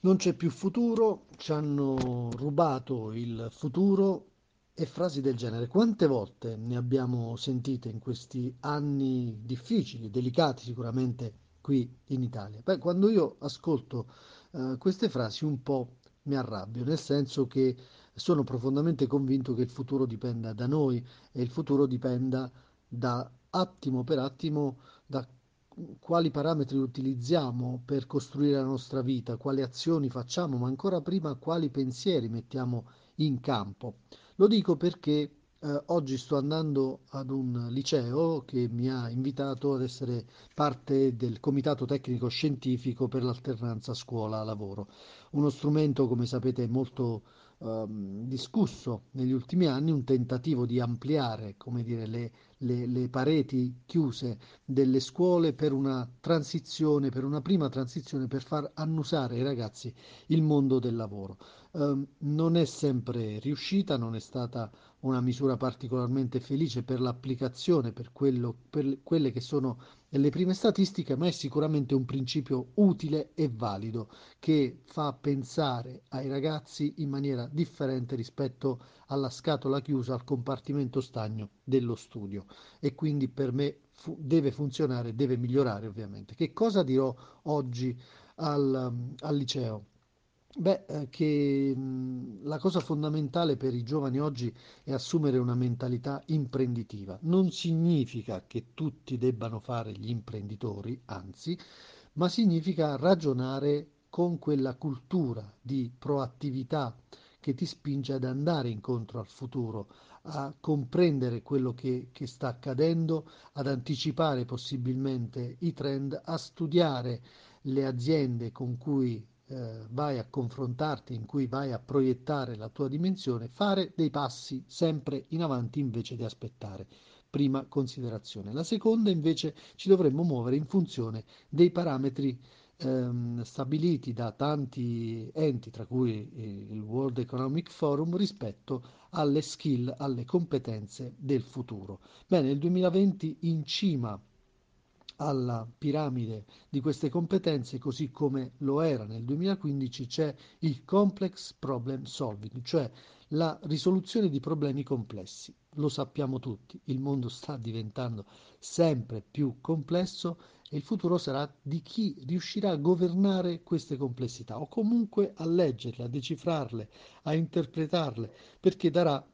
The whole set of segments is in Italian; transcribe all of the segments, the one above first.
Non c'è più futuro, ci hanno rubato il futuro e frasi del genere. Quante volte ne abbiamo sentite in questi anni difficili, delicati sicuramente qui in Italia? Beh, quando io ascolto eh, queste frasi un po' mi arrabbio, nel senso che sono profondamente convinto che il futuro dipenda da noi e il futuro dipenda da attimo per attimo da quali parametri utilizziamo per costruire la nostra vita, quali azioni facciamo, ma ancora prima quali pensieri mettiamo in campo. Lo dico perché eh, oggi sto andando ad un liceo che mi ha invitato ad essere parte del comitato tecnico scientifico per l'alternanza scuola-lavoro, uno strumento, come sapete, molto ehm, discusso negli ultimi anni, un tentativo di ampliare, dire, le le, le pareti chiuse delle scuole per una transizione, per una prima transizione, per far annusare ai ragazzi il mondo del lavoro. Eh, non è sempre riuscita, non è stata una misura particolarmente felice per l'applicazione, per, quello, per quelle che sono le prime statistiche, ma è sicuramente un principio utile e valido che fa pensare ai ragazzi in maniera differente rispetto alla scatola chiusa, al compartimento stagno dello studio e quindi per me fu- deve funzionare, deve migliorare ovviamente. Che cosa dirò oggi al, al liceo? Beh, eh, che la cosa fondamentale per i giovani oggi è assumere una mentalità imprenditiva. Non significa che tutti debbano fare gli imprenditori, anzi, ma significa ragionare con quella cultura di proattività che ti spinge ad andare incontro al futuro, a comprendere quello che, che sta accadendo, ad anticipare possibilmente i trend, a studiare le aziende con cui eh, vai a confrontarti, in cui vai a proiettare la tua dimensione, fare dei passi sempre in avanti invece di aspettare. Prima considerazione. La seconda invece ci dovremmo muovere in funzione dei parametri ehm, stabiliti da tanti enti, tra cui il World Economic Forum, rispetto alle skill, alle competenze del futuro. Bene, nel 2020 in cima alla piramide di queste competenze, così come lo era nel 2015, c'è il complex problem solving, cioè la risoluzione di problemi complessi. Lo sappiamo tutti, il mondo sta diventando sempre più complesso e il futuro sarà di chi riuscirà a governare queste complessità o comunque a leggerle, a decifrarle, a interpretarle, perché darà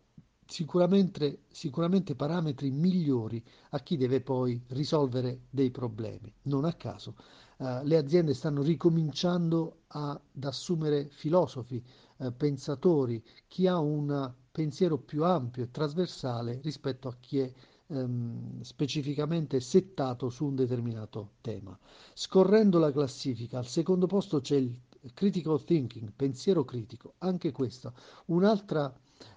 sicuramente, sicuramente parametri migliori a chi deve poi risolvere dei problemi. Non a caso eh, le aziende stanno ricominciando ad assumere filosofi, eh, pensatori, chi ha un pensiero più ampio e trasversale rispetto a chi è ehm, specificamente settato su un determinato tema. Scorrendo la classifica, al secondo posto c'è il critical thinking, pensiero critico, anche questa, un'altra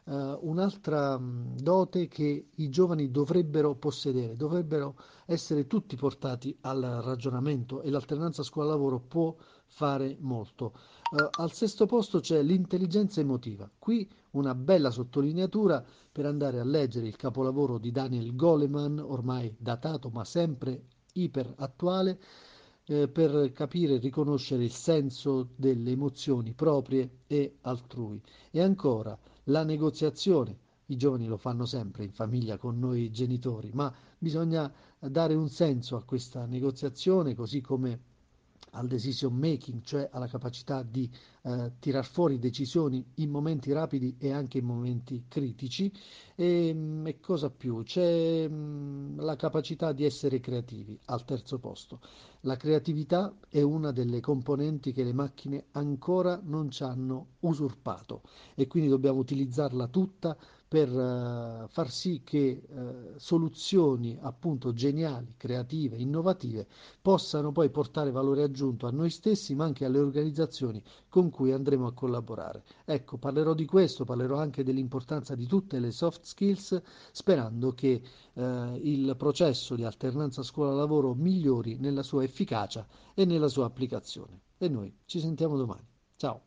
Uh, un'altra mh, dote che i giovani dovrebbero possedere, dovrebbero essere tutti portati al ragionamento e l'alternanza scuola-lavoro può fare molto. Uh, al sesto posto c'è l'intelligenza emotiva. Qui una bella sottolineatura per andare a leggere il capolavoro di Daniel Goleman, ormai datato ma sempre iper attuale, eh, per capire e riconoscere il senso delle emozioni proprie e altrui. E ancora la negoziazione. I giovani lo fanno sempre in famiglia con noi genitori, ma bisogna dare un senso a questa negoziazione, così come al decision making, cioè alla capacità di eh, tirar fuori decisioni in momenti rapidi e anche in momenti critici. E, mm, e cosa più? C'è mh, mm, la capacità di essere creativi al terzo posto. La creatività è una delle componenti che le macchine ancora non ci hanno usurpato e quindi dobbiamo utilizzarla tutta per uh, far sì che uh, soluzioni appunto geniali, creative, innovative possano poi portare valore aggiunto a noi stessi ma anche alle organizzazioni con cui andremo a collaborare. Ecco, parlerò di questo, parlerò anche dell'importanza di tutte le soft skills sperando che uh, il processo di alternanza scuola-lavoro migliori nella sua efficacia e nella sua applicazione. E noi ci sentiamo domani. Ciao!